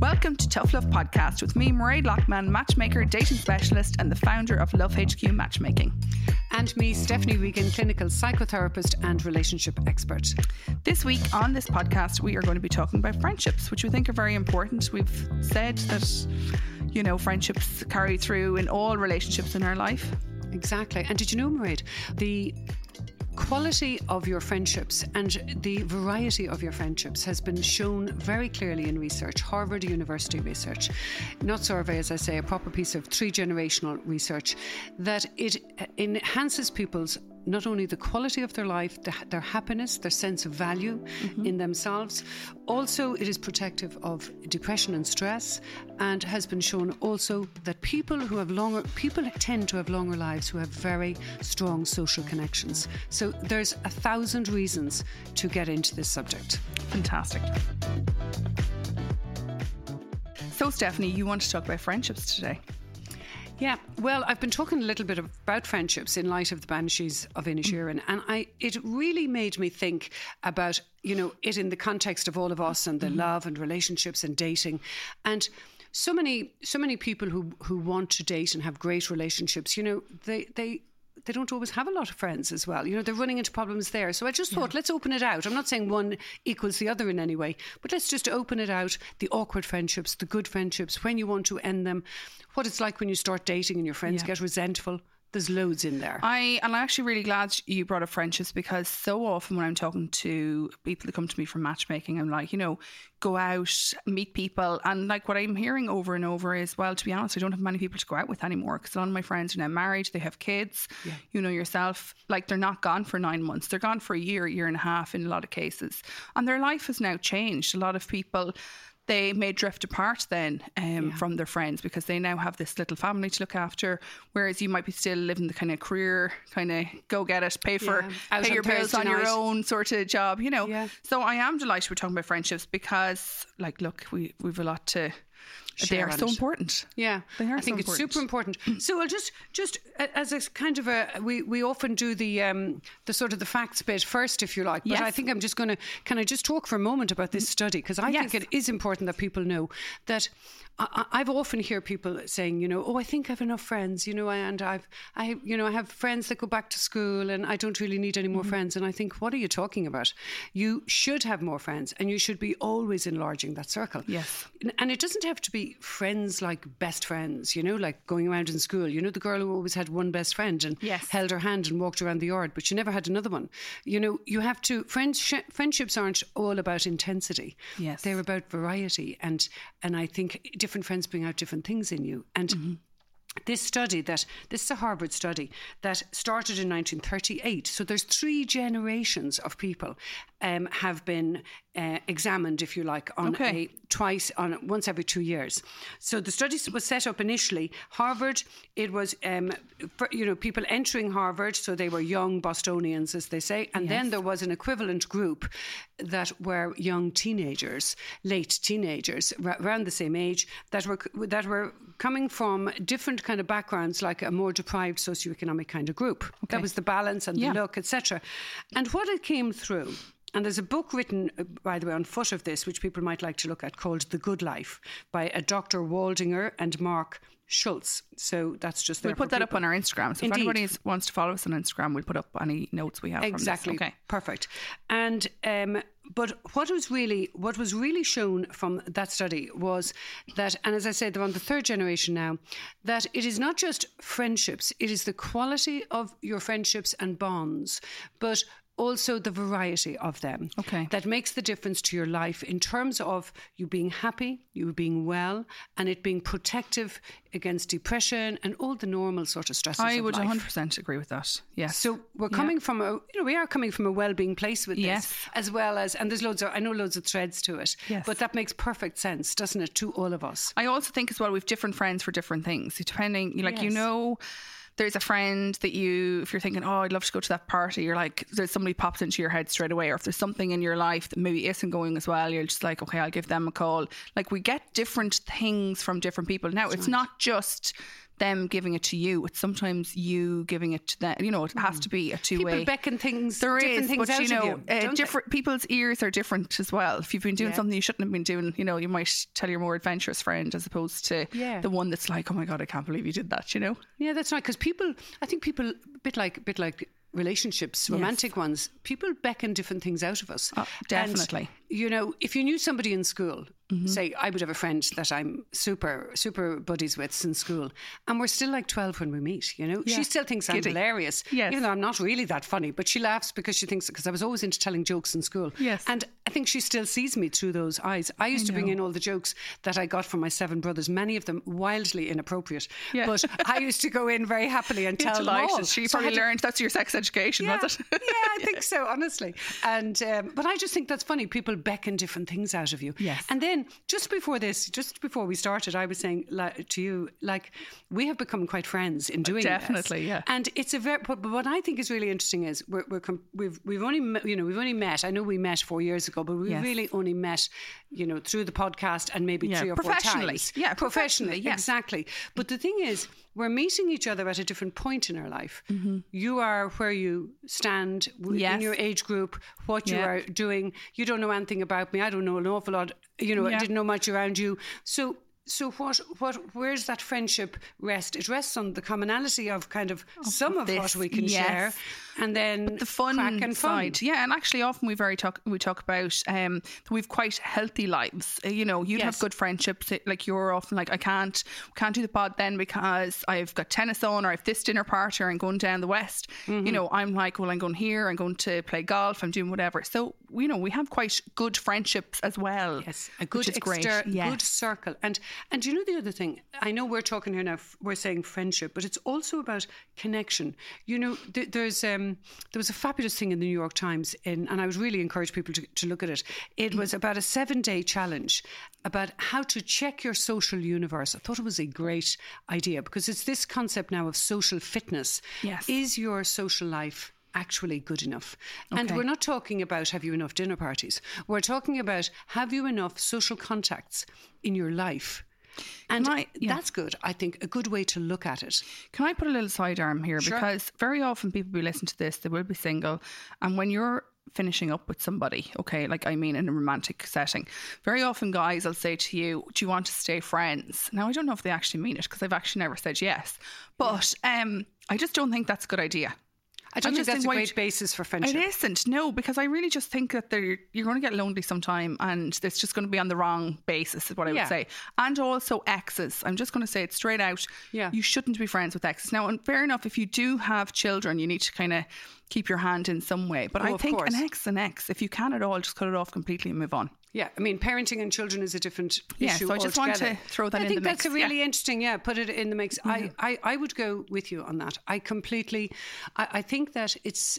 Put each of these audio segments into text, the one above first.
Welcome to Tough Love Podcast with me, Mairead Loughman, matchmaker, dating specialist, and the founder of Love HQ Matchmaking. And me, Stephanie Regan, clinical psychotherapist and relationship expert. This week on this podcast, we are going to be talking about friendships, which we think are very important. We've said that, you know, friendships carry through in all relationships in our life. Exactly. And did you know, Mairead, the quality of your friendships and the variety of your friendships has been shown very clearly in research, Harvard University research, not survey, as I say, a proper piece of three generational research, that it enhances people's not only the quality of their life, the, their happiness, their sense of value mm-hmm. in themselves. Also, it is protective of depression and stress, and has been shown also that people who have longer people tend to have longer lives who have very strong social connections. So there's a thousand reasons to get into this subject. Fantastic. So, Stephanie, you want to talk about friendships today? Yeah, well, I've been talking a little bit about friendships in light of the Banshees of Inisherin, and I it really made me think about you know it in the context of all of us and the mm-hmm. love and relationships and dating, and so many so many people who who want to date and have great relationships, you know, they they they don't always have a lot of friends as well. You know, they're running into problems there. So I just thought, yeah. let's open it out. I'm not saying one equals the other in any way, but let's just open it out the awkward friendships, the good friendships, when you want to end them, what it's like when you start dating and your friends yeah. get resentful there's loads in there. I and I'm actually really glad you brought up friendships because so often when I'm talking to people that come to me from matchmaking, I'm like, you know, go out, meet people, and like what I'm hearing over and over is, well, to be honest, I don't have many people to go out with anymore because a lot of my friends are now married, they have kids. Yeah. You know yourself, like they're not gone for nine months, they're gone for a year, year and a half in a lot of cases, and their life has now changed. A lot of people they may drift apart then um, yeah. from their friends because they now have this little family to look after. Whereas you might be still living the kind of career, kind of go get it, pay for yeah. pay your bills on your own sort of job, you know. Yeah. So I am delighted we're talking about friendships because, like, look, we we've a lot to they are so it. important. Yeah, they are. I think so it's super important. So I'll just, just as a kind of a, we, we often do the um, the sort of the facts bit first, if you like. But yes. I think I'm just going to, can I just talk for a moment about this study because I yes. think it is important that people know that I, have often hear people saying, you know, oh, I think I have enough friends, you know, and I've, I, you know, I have friends that go back to school, and I don't really need any more mm-hmm. friends. And I think, what are you talking about? You should have more friends, and you should be always enlarging that circle. Yes, and it doesn't have to be friends like best friends, you know, like going around in school. You know, the girl who always had one best friend and yes. held her hand and walked around the yard, but she never had another one. You know, you have to friends. Friendships aren't all about intensity. Yes, they're about variety, and and I think different friends bring out different things in you. And mm-hmm. this study that this is a Harvard study that started in 1938. So there's three generations of people um, have been uh, examined, if you like, on okay. a twice on once every two years. So the study was set up initially. Harvard, it was um, for, you know people entering Harvard, so they were young Bostonians, as they say, and yes. then there was an equivalent group that were young teenagers, late teenagers, r- around the same age, that were that were coming from different kind of backgrounds, like a more deprived socioeconomic kind of group. Okay. That was the balance and yeah. the look, etc. And what it came through and there's a book written, uh, by the way, on foot of this, which people might like to look at, called The Good Life by a Dr. Waldinger and Marc Schulz. So that's just We'll put that people. up on our Instagram. So Indeed. if anybody wants to follow us on Instagram, we'll put up any notes we have. Exactly. Okay. Perfect. And um, but what was really what was really shown from that study was that, and as I said, they're on the third generation now. That it is not just friendships; it is the quality of your friendships and bonds, but also the variety of them. Okay. That makes the difference to your life in terms of you being happy, you being well, and it being protective against depression and all the normal sort of stresses. I would life. 100% agree with that. Yes. So we're coming yeah. from a, you know, we are coming from a well-being place with yes. this, as well as, and there's loads of, I know loads of threads to it, yes. but that makes perfect sense, doesn't it, to all of us? I also think as well we've different friends for different things, depending, like yes. you know there's a friend that you, if you're thinking, oh, I'd love to go to that party, you're like, there's somebody pops into your head straight away. Or if there's something in your life that maybe isn't going as well, you're just like, okay, I'll give them a call. Like we get different things from different people. Now, That's it's right. not just them giving it to you. It's sometimes you giving it to them. You know, it has to be a two way. People beckon things, There different is, things but out you know, of you. uh, don't they? different people's ears are different as well. If you've been doing Yeah. something you shouldn't have been doing, you know, you might tell your more adventurous friend as opposed to Yeah. the one that's like, "Oh my god, I can't believe you did that," you know. Yeah, that's right. Because people, I think people, a bit like, a bit like relationships, romantic ones, people beckon different things out of us. Oh, definitely. And, you know, if you knew somebody in school, Mm-hmm. say I would have a friend that I'm super, super buddies with since school, and we're still like 12 when we meet, you know? Yeah. She still thinks I'm Giddy. hilarious. Yes. Even though I'm not really that funny, but she laughs because she thinks, because I was always into telling jokes in school. Yes. And I think she still sees me through those eyes. I used to bring in all the jokes that I got from my seven brothers, many of them wildly inappropriate. Yeah. But I used to go in very happily and tell them all. Delighted. She So I probably to- learned that's your sex education, yeah, was it? yeah, I think so, honestly. And um, but I just think that's funny. People beckon different things out of you. Yes. And then just before this, just before we started, I was saying like, to you, like we have become quite friends in doing this. Definitely, yeah. And it's a very. But, but what I think is really interesting is we're, we're com- we've we've only you know we've only met. I know we met four years ago, but we Yes. really only met you know through the podcast and maybe Yeah, three or four professionally. times. Yeah, professionally, yes. exactly. But the thing is, we're meeting each other at a different point in our life. You are where you stand w- in Mm-hmm. Your age group, what you are doing. You don't know anything about me. I don't know an awful lot. You know, I didn't know much around you. So. So what? What? Where's that friendship rest? It rests on the commonality of kind of some of this, what we can yes. share, and then but the fun and fun. side. Yeah, and actually, often we very talk we talk about um, we've quite healthy lives. Uh, You know, you'd have good friendships. Like you're often like, I can't can't do the pod then because I've got tennis on, or I've this dinner party, or I'm going down the west. Mm-hmm. You know, I'm like, well, I'm going here. I'm going to play golf. I'm doing whatever. So you know, we have quite good friendships as well. Yes, a good is great. Yes. good circle. And and you know the other thing, I know we're talking here now. We're saying friendship, but it's also about connection. You know, th- there's um, there was a fabulous thing in the New York Times, in, and I would really encourage people to, to look at it. It was about a seven day challenge about how to check your social universe. I thought it was a great idea because it's this concept now of social fitness. Yes. is your social life? Actually, good enough. And we're not talking about have you enough dinner parties. We're talking about have you enough social contacts in your life. And I- yeah. that's good. I think a good way to look at it. Can I put a little sidearm here? Sure. Because very often people who listen to this, they will be single. And when you're finishing up with somebody, okay, like I mean in a romantic setting, very often guys I'll say to you, Do you want to stay friends? Now, I don't know if they actually mean it because I've actually never said yes. But um, I just don't think that's a good idea. I don't I think just that's a great basis for friendship. It isn't, no, because I really just think that they're, you're going to get lonely sometime and it's just going to be on the wrong basis, is what I Yeah. would say. And also exes. I'm just going to say it straight out. Yeah. You shouldn't be friends with exes. Now, and fair enough, if you do have children, you need to kind of keep your hand in some way. But Oh, I think course. an ex, an ex. If you can at all, just cut it off completely and move on. Yeah, I mean, parenting and children is a different Yeah, issue. so I just want altogether. to throw that I in think that's a yeah. really interesting. Yeah, put it in the mix. I, mm-hmm. I, I would go with you on that. I completely. I, I think that it's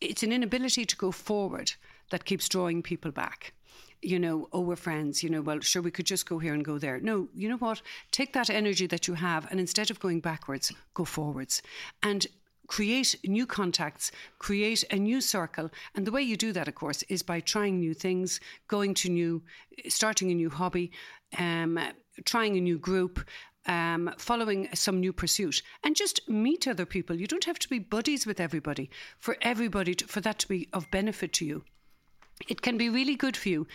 it's an inability to go forward that keeps drawing people back. You know, oh, we're friends. You know, well, sure, we could just go here and go there. No, you know what? Take that energy that you have, and instead of going backwards, go forwards, and create new contacts, create a new circle. And the way you do that, of course, is by trying new things, going to new, starting a new hobby, um, trying a new group. Um, following some new pursuit and just meet other people. You don't have to be buddies with everybody for everybody to, for that to be of benefit to you. It can be really good for you.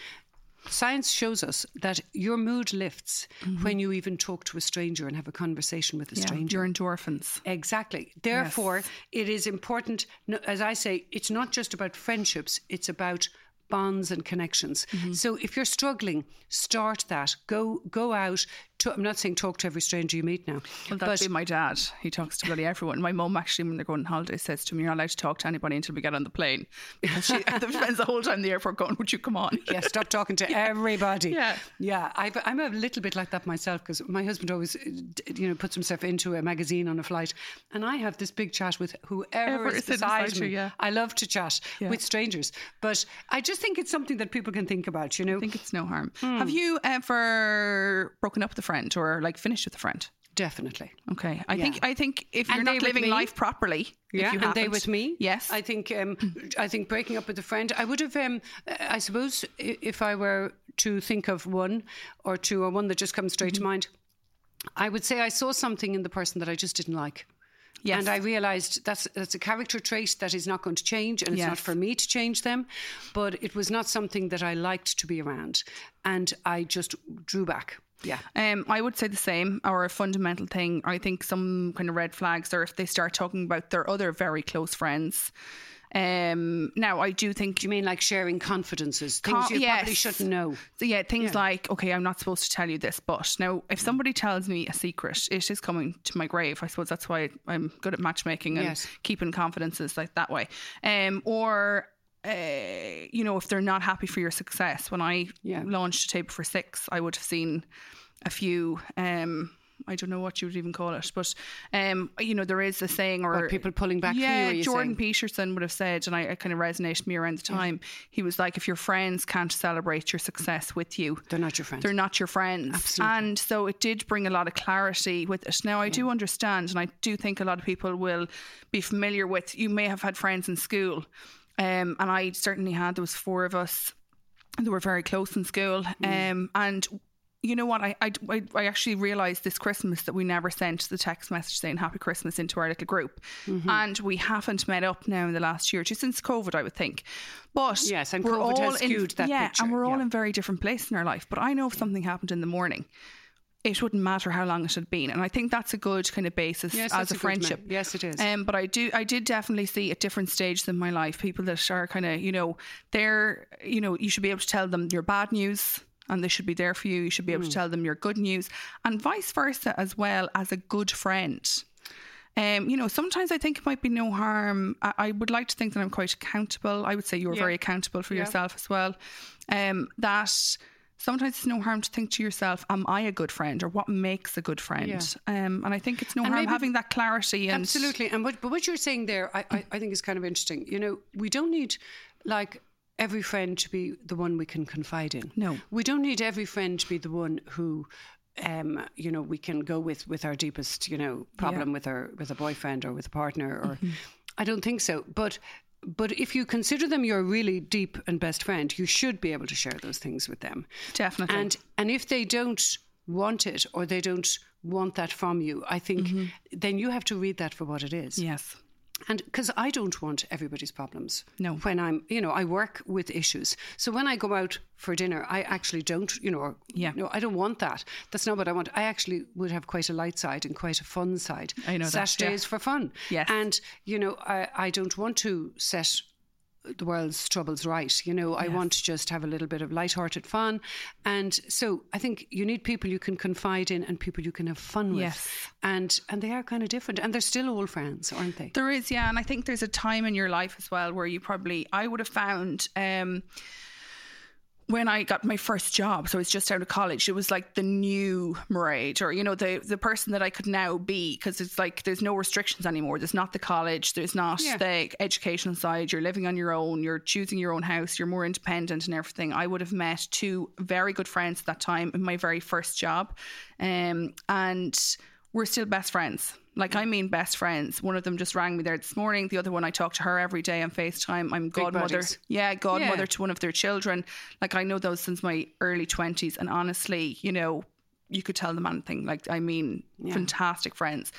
Science shows us that your mood lifts when you even talk to a stranger and have a conversation with a Yeah, stranger. your endorphins. Exactly. Therefore, it is important, as I say, it's not just about friendships, it's about bonds and connections. Mm-hmm. So if you're struggling, start that. Go go out. To, I'm not saying talk to every stranger you meet now. Well, that'd be my dad. He talks to bloody everyone. My mum actually, when they're going on holiday, says to me, "You're not allowed to talk to anybody until we get on the plane," because she spends the whole time in the airport going, "Would you come on?" yeah, stop talking to everybody. Yeah. yeah. I've, I'm a little bit like that myself because my husband always, you know, puts himself into a magazine on a flight, and I have this big chat with whoever Ever is beside me. you, yeah. I love to chat Yeah. with strangers, but I just think it's something that people can think about. You know, I think it's no harm. Hmm. Have you ever broken up with a friend or like finish with a friend? definitely. Okay, I Yeah. think I think if you're they not living me. life properly, Yeah, if you and they with me. yes, I think um, I think breaking up with a friend. I would have. Um, I suppose if I were to think of one or two or one that just comes straight Mm-hmm. to mind. I would say I saw something in the person that I just didn't like. Yes. And I realised that's that's a character trait that is not going to change, and it's not for me to change them. But it was not something that I liked to be around, and I just drew back. Yeah, Um, I would say the same, or a fundamental thing. I think some kind of red flags are if they start talking about their other very close friends. Um, now, I do think do you mean like sharing confidences, things Con- you probably shouldn't know? So yeah, things like, okay, I'm not supposed to tell you this, but now if somebody tells me a secret, it is coming to my grave. I suppose that's why I'm good at matchmaking and Yes. keeping confidences like that way. Um, or uh, you know, if they're not happy for your success, when I Yeah. launched a table for six, I would have seen a few. Um, I don't know what you would even call it, but um, you know, there is a saying or What, people pulling back yeah, you Jordan saying? Peterson would have said, and I, it kind of resonated with me around the time. He was like, if your friends can't celebrate your success with you, They're not your friends. they're not your friends. Absolutely. And so it did bring a lot of clarity with it. Now, I do understand, and I do think a lot of people will be familiar with, you may have had friends in school. Um, and I certainly had, there was four of us that were very close in school. Mm. Um, and you know what? I, I, I- actually realised this Christmas that we never sent the text message saying Happy Christmas into our little group. Mm-hmm. And we haven't met up now in the last year, just since COVID, I would think. But Yes, and we're COVID all in- skewed that yeah, picture, and we're all yeah. in very different places in our life. But I know if something happened in the morning, it wouldn't matter how long it had been. And I think that's a good kind of basis Yes, as a, a friendship. yes, it is. Um, but I do, I did definitely see at different stages in my life people that are kind of, you know, they're, you know, you should be able to tell them your bad news. And they should be there for you. You should be able Hmm. to tell them your good news, and vice versa as well as a good friend. Um, you know, sometimes I think it might be no harm. I, I would like to think that I'm quite accountable. I would say you're Yeah. very accountable for Yeah. yourself as well. Um, that sometimes it's no harm to think to yourself, "Am I a good friend?" or "What makes a good friend?" Yeah. Um, and I think it's no And harm maybe- having that clarity. And Absolutely. And what, but what you're saying there, I, I, I think is kind of interesting. You know, we don't need like every friend to be the one we can confide in. No. We don't need every friend to be the one who um, you know, we can go with with our deepest, you know, problem with our with a boyfriend or with a partner or Mm-hmm. I don't think so. But but if you consider them your really deep and best friend, you should be able to share those things with them. Definitely. And and if they don't want it or they don't want that from you, I think mm-hmm. then you have to read that for what it is. yes, And because I don't want everybody's problems. No. When I'm, you know, I work with issues. So when I go out for dinner, I actually don't, you know, Yeah. no, I don't want that. That's not what I want. I actually would have quite a light side and quite a fun side. I know that, Saturday yeah. is for fun. Yes. And, you know, I, I don't want to set the world's troubles right. You know, I want to just have a little bit of light-hearted fun. And so I think you need people you can confide in and people you can have fun with. Yes. And and they are kind of different. And they're still old friends, aren't they? There is, yeah, and I think there's a time in your life as well where you probably I would have found um when I got my first job, so I was just out of college, it was like the new Mairead, or you know, the the person that I could now be, because it's like there's no restrictions anymore. There's not the college, there's not Yeah. the educational side. You're living on your own, you're choosing your own house, you're more independent and everything. I would have met two very good friends at that time in my very first job, um, and we're still best friends. Like I mean, best friends. One of them just rang me there this morning. The other one, I talk to her every day on Facetime. I'm godmother. Yeah, godmother Yeah. to one of their children. Like I know those since my early twenties, and honestly, you know, you could tell them anything. Like I mean, fantastic friends.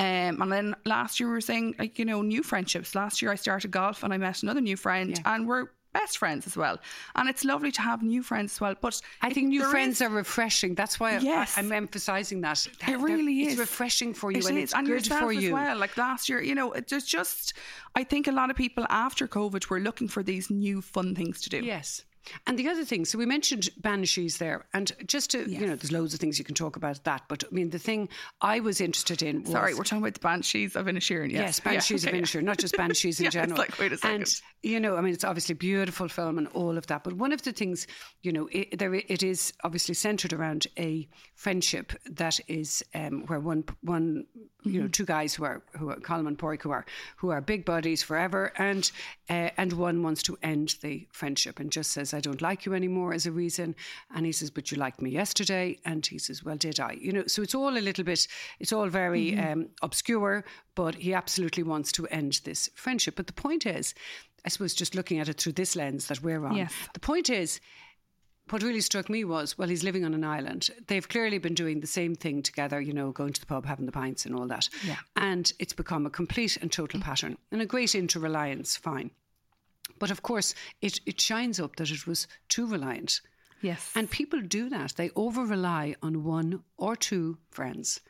Um, and then last year we were saying like you know new friendships. Last year I started golf and I met another new friend, and we're best friends as well. And it's lovely to have new friends as well. But I think new friends is- are refreshing. That's why Yes. I, am emphasising that. It really it's is. refreshing for you It and is, it's and good for as you. well. Like last year, you know, it- there's just. I think a lot of people after COVID were looking for these new fun things to do. Yes. And the other thing, so we mentioned banshees there, and just to, you know, there's loads of things you can talk about that, but I mean, the thing I was interested in was. Sorry, we're talking about the banshees of Inisherin. Yes, Yes, Banshees Yeah, of okay. Inisherin, not just Banshees in Yeah, it's general. like, wait a second. And you know, I mean, it's obviously a beautiful film and all of that. But one of the things, you know, it, there it is obviously centered around a friendship that is um, where one one you know two guys who are who are Colm and Pádraic who are who are big buddies forever, and uh, and one wants to end the friendship and just says, "I don't like you anymore" as a reason, and he says, "But you liked me yesterday," and he says, "Well, did I?" You know, so it's all a little bit, it's all very um, obscure, but he absolutely wants to end this friendship. But the point is, I suppose, just looking at it through this lens that we're on, Yes. the point is what really struck me was, well, he's living on an island. They've clearly been doing the same thing together, you know, going to the pub, having the pints and all that. Yeah. And it's become a complete and total pattern and a great inter-reliance, fine. But of course, it, it shines up that it was too reliant. Yes. And people do that. They over rely on one or two friends.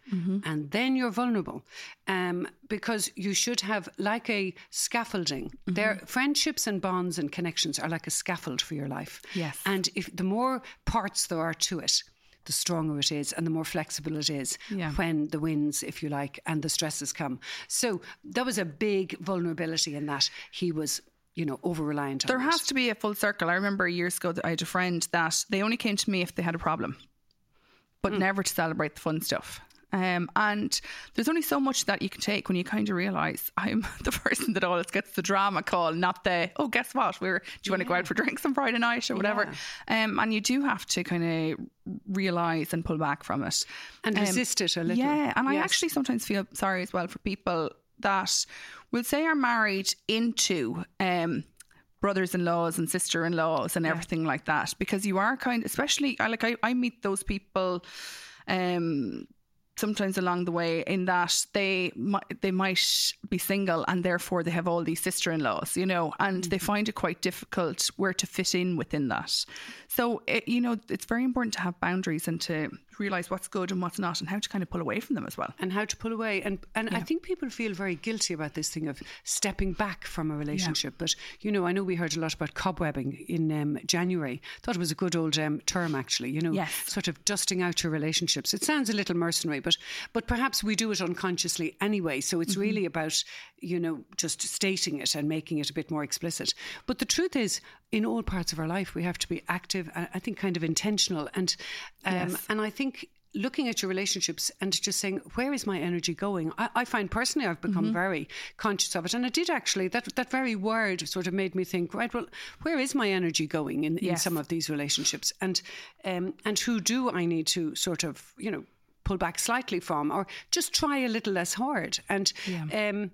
And then you're vulnerable um, because you should have like a scaffolding. Their friendships and bonds and connections are like a scaffold for your life. Yes. And if the more parts there are to it, the stronger it is and the more flexible it is Yeah. when the winds, if you like, and the stresses come. So there was a big vulnerability in that he was, you know, over reliant on There it. has to be a full circle. I remember years ago that I had a friend that they only came to me if they had a problem, but never to celebrate the fun stuff. Um, and there's only so much that you can take when you kind of realize I'm the person that always gets the drama call, not the oh, guess what? We're do you want to go out for drinks on Friday night or whatever? Um, and you do have to kind of realize and pull back from it and Um, resist it a little. yeah, and I actually sometimes feel sorry as well for people that will say are married into um, brothers-in-laws and sister-in-laws and everything like that because you are kind, especially I like I, I meet those people. Um, sometimes along the way in that they might they might be single and therefore they have all these sister-in-laws you know and they find it quite difficult where to fit in within that so it, you know it's very important to have boundaries and to realize what's good and what's not and how to kind of pull away from them as well and how to pull away. And and I think people feel very guilty about this thing of stepping back from a relationship. But you know, I know we heard a lot about cobwebbing in um, January. Thought it was a good old um, term, actually. You know, Yes. sort of dusting out your relationships. It sounds a little mercenary, but but perhaps we do it unconsciously anyway. So it's really about you know just stating it and making it a bit more explicit. But the truth is, in all parts of our life, we have to be active. I I think kind of intentional, and um, Yes. and I think looking at your relationships and just saying, where is my energy going? I, I find personally I've become Mm-hmm. very conscious of it. And i did actually, that, that very word sort of made me think, right, well, where is my energy going in, in some of these relationships? And, um, and who do I need to sort of, you know, pull back slightly from or just try a little less hard? And, um,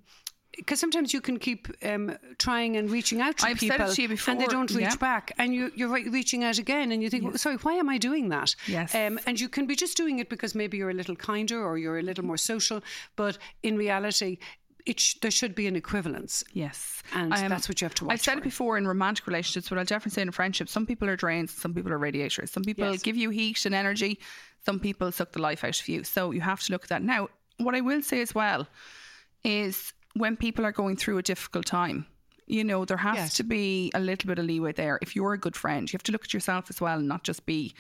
because sometimes you can keep um, trying and reaching out to I've said it people to you and they don't reach yeah. back and you, you're re- reaching out again and you think, well, sorry, why am I doing that? Yes. Um, and you can be just doing it because maybe you're a little kinder or you're a little more social, but in reality, it sh- there should be an equivalence. Yes. And that's what you have to watch I've said for. it before in romantic relationships, but I'll definitely say in friendships, some people are drains, some people are radiators. Some people Yes. give you heat and energy, some people suck the life out of you. So you have to look at that. Now, what I will say as well is when people are going through a difficult time, you know, there has Yes. to be a little bit of leeway there. If you're a good friend, you have to look at yourself as well and not just be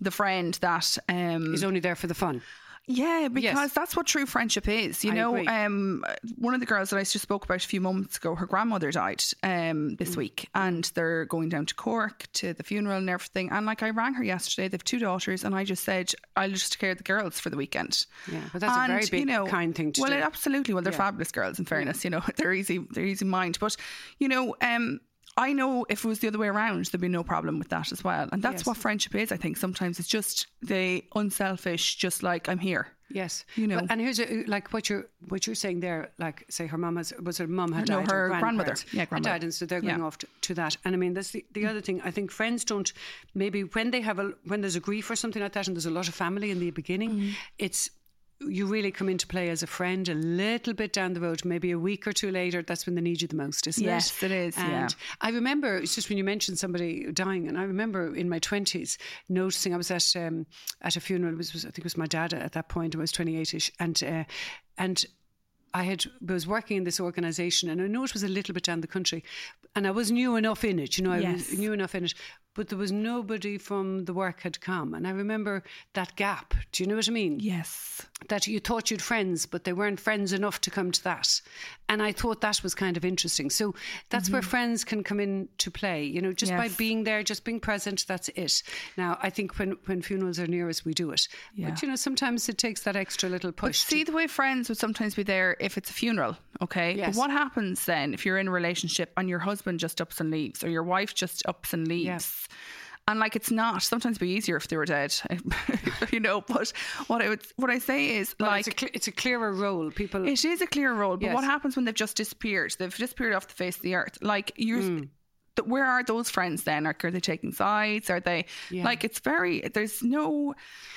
the friend that um He's only there for the fun. Yeah, because Yes. that's what true friendship is. You I know, um, one of the girls that I just spoke about a few moments ago, her grandmother died um, this Mm. week, and they're going down to Cork to the funeral and everything. And like, I rang her yesterday. They have two daughters, and I just said, I'll just take care of the girls for the weekend. Yeah, but that's a very big, kind thing to well, do. it- absolutely. Well, they're Yeah. fabulous girls. In fairness, you know, they're easy. They're easy mind. But you know, um, I know if it was the other way around, there'd be no problem with that as well. And that's Yes. what friendship is. I think sometimes it's just the unselfish, just like I'm here. Yes, You know. But- and here's a, like what you're what you're saying there. Like, say her mum was her mum had No, died, her grandmother. grandparents Yeah, had grandmother. died, and so they're going Yeah. off to, to that. And I mean, that's the, the other thing. I think friends don't maybe when they have a when there's a grief or something like that, and there's a lot of family in the beginning, Mm-hmm. it's you really come into play as a friend a little bit down the road, maybe a week or two later. That's when they need you the most, isn't Yes, it? it is, And yeah. I remember it's just when you mentioned somebody dying, and I remember in my twenties noticing I was at um, at a funeral. It was, was I think it was my dad at that point. I was twenty eight ish, and uh, and I had was working in this organisation, and I know it was a little bit down the country, and I was new enough in it. You know, I Yes. was new enough in it, but there was nobody from the work had come, and I remember that gap. Do you know what I mean? Yes. that you thought you'd friends, but they weren't friends enough to come to that. And I thought that was kind of interesting. So that's where friends can come in to play, you know, just by Mm-hmm. Being there, just being present, that's it. Now, I think when, when funerals are near us, we do it. Yeah. But, you know, sometimes it takes that extra little But push. to- see, the way friends would sometimes be there if it's a funeral, okay? Yes. But what happens then if you're in a relationship and your husband just ups and leaves or your wife just ups and leaves? And like it's not. Sometimes it'd be easier if they were dead, you know. But what I would, what I say is Well, like it's, a cl- it's a clearer role. People, it is a clear role. But Yes. what happens when they've just disappeared? They've disappeared off the face of the earth. Like you, mm. th- where are those friends then? Like, are they taking sides? Are they Yeah. like it's very? There's no.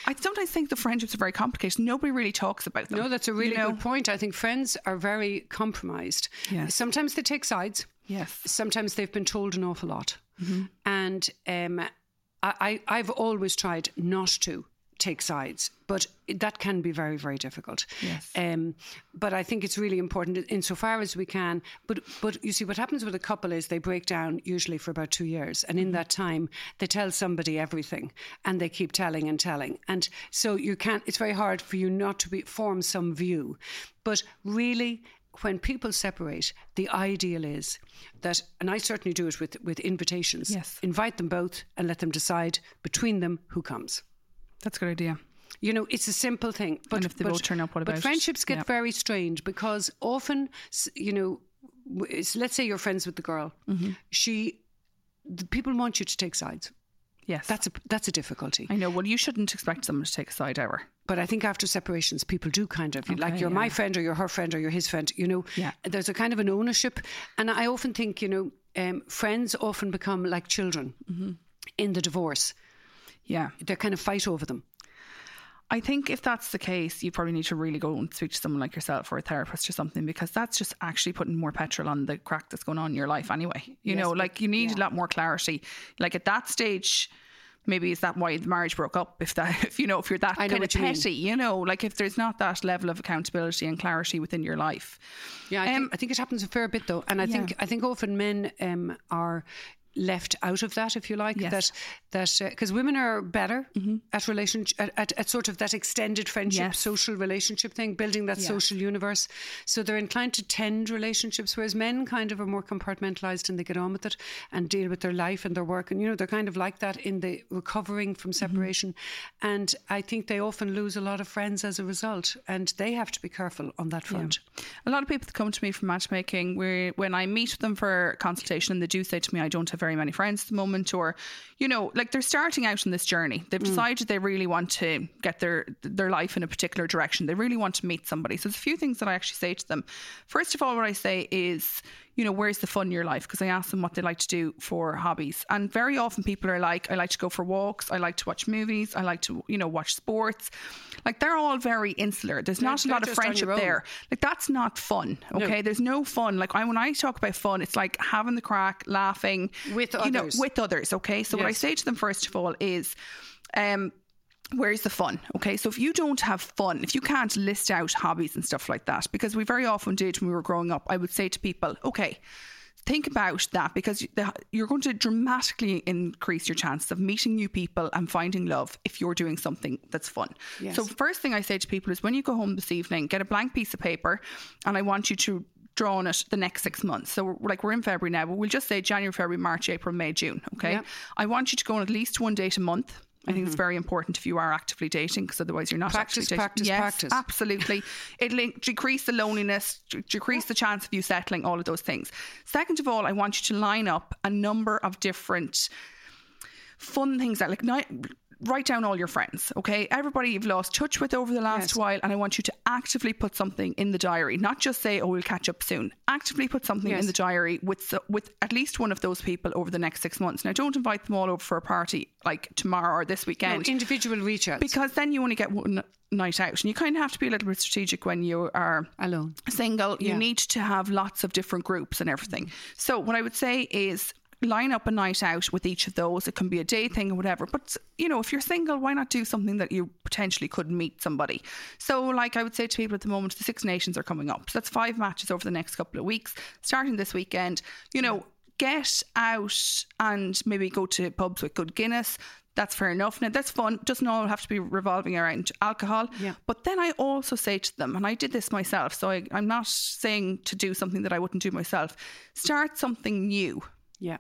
I sometimes think the friendships are very complicated. Nobody really talks about them. No, that's a really you know? good point. I think friends are very compromised. Yes. Sometimes they take sides. Yes. Sometimes they've been told an awful lot. Mm-hmm. And um, I, I, I've always tried not to take sides, but that can be very, very difficult. Yes. Um, but I think it's really important insofar as we can. But but you see, what happens with a couple is they break down usually for about two years, and in that time they tell somebody everything, and they keep telling and telling, and so you can't. It's very hard for you not to be, form some view, but really. When people separate, the ideal is that, and I certainly do it with, with invitations. Yes. Invite them both and let them decide between them who comes. That's a good idea. You know, it's a simple thing. But And if they but, both turn up, what about it? friendships get Yeah. very strange because often, you know, it's, let's say you're friends with the girl. Mm-hmm. She, the people want you to take sides. Yes. That's a that's a difficulty. I know. Well, you shouldn't expect someone to take a side ever. But I think after separations, people do kind of like you're my friend or you're her friend or you're his friend. You know, Yeah. there's a kind of an ownership, and I often think you know, um, friends often become like children Mm-hmm. in the divorce. Yeah. They kind of fight over them. I think if that's the case, you probably need to really go and speak to someone like yourself or a therapist or something because that's just actually putting more petrol on the crack that's going on in your life anyway. You know, like you need a lot more clarity. Like at that stage, maybe is that why the marriage broke up? If that, if you know, if you're that kind of you mean. petty, you know, like if there's not that level of accountability and clarity within your life. Yeah, I, Um, think, I think it happens a fair bit though, and I think I think often men um, are left out of that, if you like. Yes. That that uh, because women are better mm-hmm. at relationship at, at, at sort of that extended friendship, Yes. social relationship thing, building that social universe. So they're inclined to tend relationships, whereas men kind of are more compartmentalized and they get on with it and deal with their life and their work, and you know they're kind of like that in the recovering from mm-hmm. separation. And I think they often lose a lot of friends as a result, and they have to be careful on that front. A lot of people that come to me for matchmaking, where when I meet with them for consultation, and they do say to me, "I don't have very many friends at the moment," or, you know, like they're starting out in this journey. They've mm. decided they really want to get their their life in a particular direction. They really want to meet somebody. So there's a few things that I actually say to them. First of all, what I say is, you know, where's the fun in your life? Because I ask them what they like to do for hobbies, and very often people are like, "I like to go for walks. I like to watch movies. I like to, you know, watch sports." Like they're all very insular. There's not a lot of friendship there. Like that's not fun. Okay, there's no fun. Like I, when I talk about fun, it's like having the crack, laughing With you know, with others. Okay, so what I say to them first of all is, um. Where's the fun? Okay, so if you don't have fun, if you can't list out hobbies and stuff like that, because we very often did when we were growing up, I would say to people, okay, think about that because you're going to dramatically increase your chances of meeting new people and finding love if you're doing something that's fun. Yes. So first thing I say to people is when you go home this evening, get a blank piece of paper and I want you to draw on it the next six months. So we're, like we're in February now, but we'll just say January, February, March, April, May, June. Okay. Yeah. I want you to go on at least one date a month. I think it's mm-hmm. very important if you are actively dating because otherwise you're not Practice, actually dating. practice, yes, practice. Absolutely. It'll decrease the loneliness, d- decrease the chance of you settling, all of those things. Second of all, I want you to line up a number of different fun things that like ni- write down all your friends okay everybody you've lost touch with over the last Yes. while and i want you to actively put something in the diary not just say oh we'll catch up soon actively put something Yes. in the diary with with at least one of those people over the next six months now don't invite them all over for a party like tomorrow or this No, weekend individual reach outs. because then you only get one night out and you kind of have to be a little bit strategic when you are alone. single, you need to have lots of different groups and everything. Mm-hmm. So what I would say is line up a night out with each of those. It can be a day thing or whatever. But you know, if you're single, why not do something that you potentially could meet somebody? So like I would say to people at the moment, the Six Nations are coming up. So that's five matches over the next couple of weeks, starting this weekend. You know, get out and maybe go to pubs with good Guinness. That's fair enough. Now that's fun. Doesn't all have to be revolving around alcohol. Yeah. But then I also say to them, and I did this myself, so I, I'm not saying to do something that I wouldn't do myself. Start something new Yeah.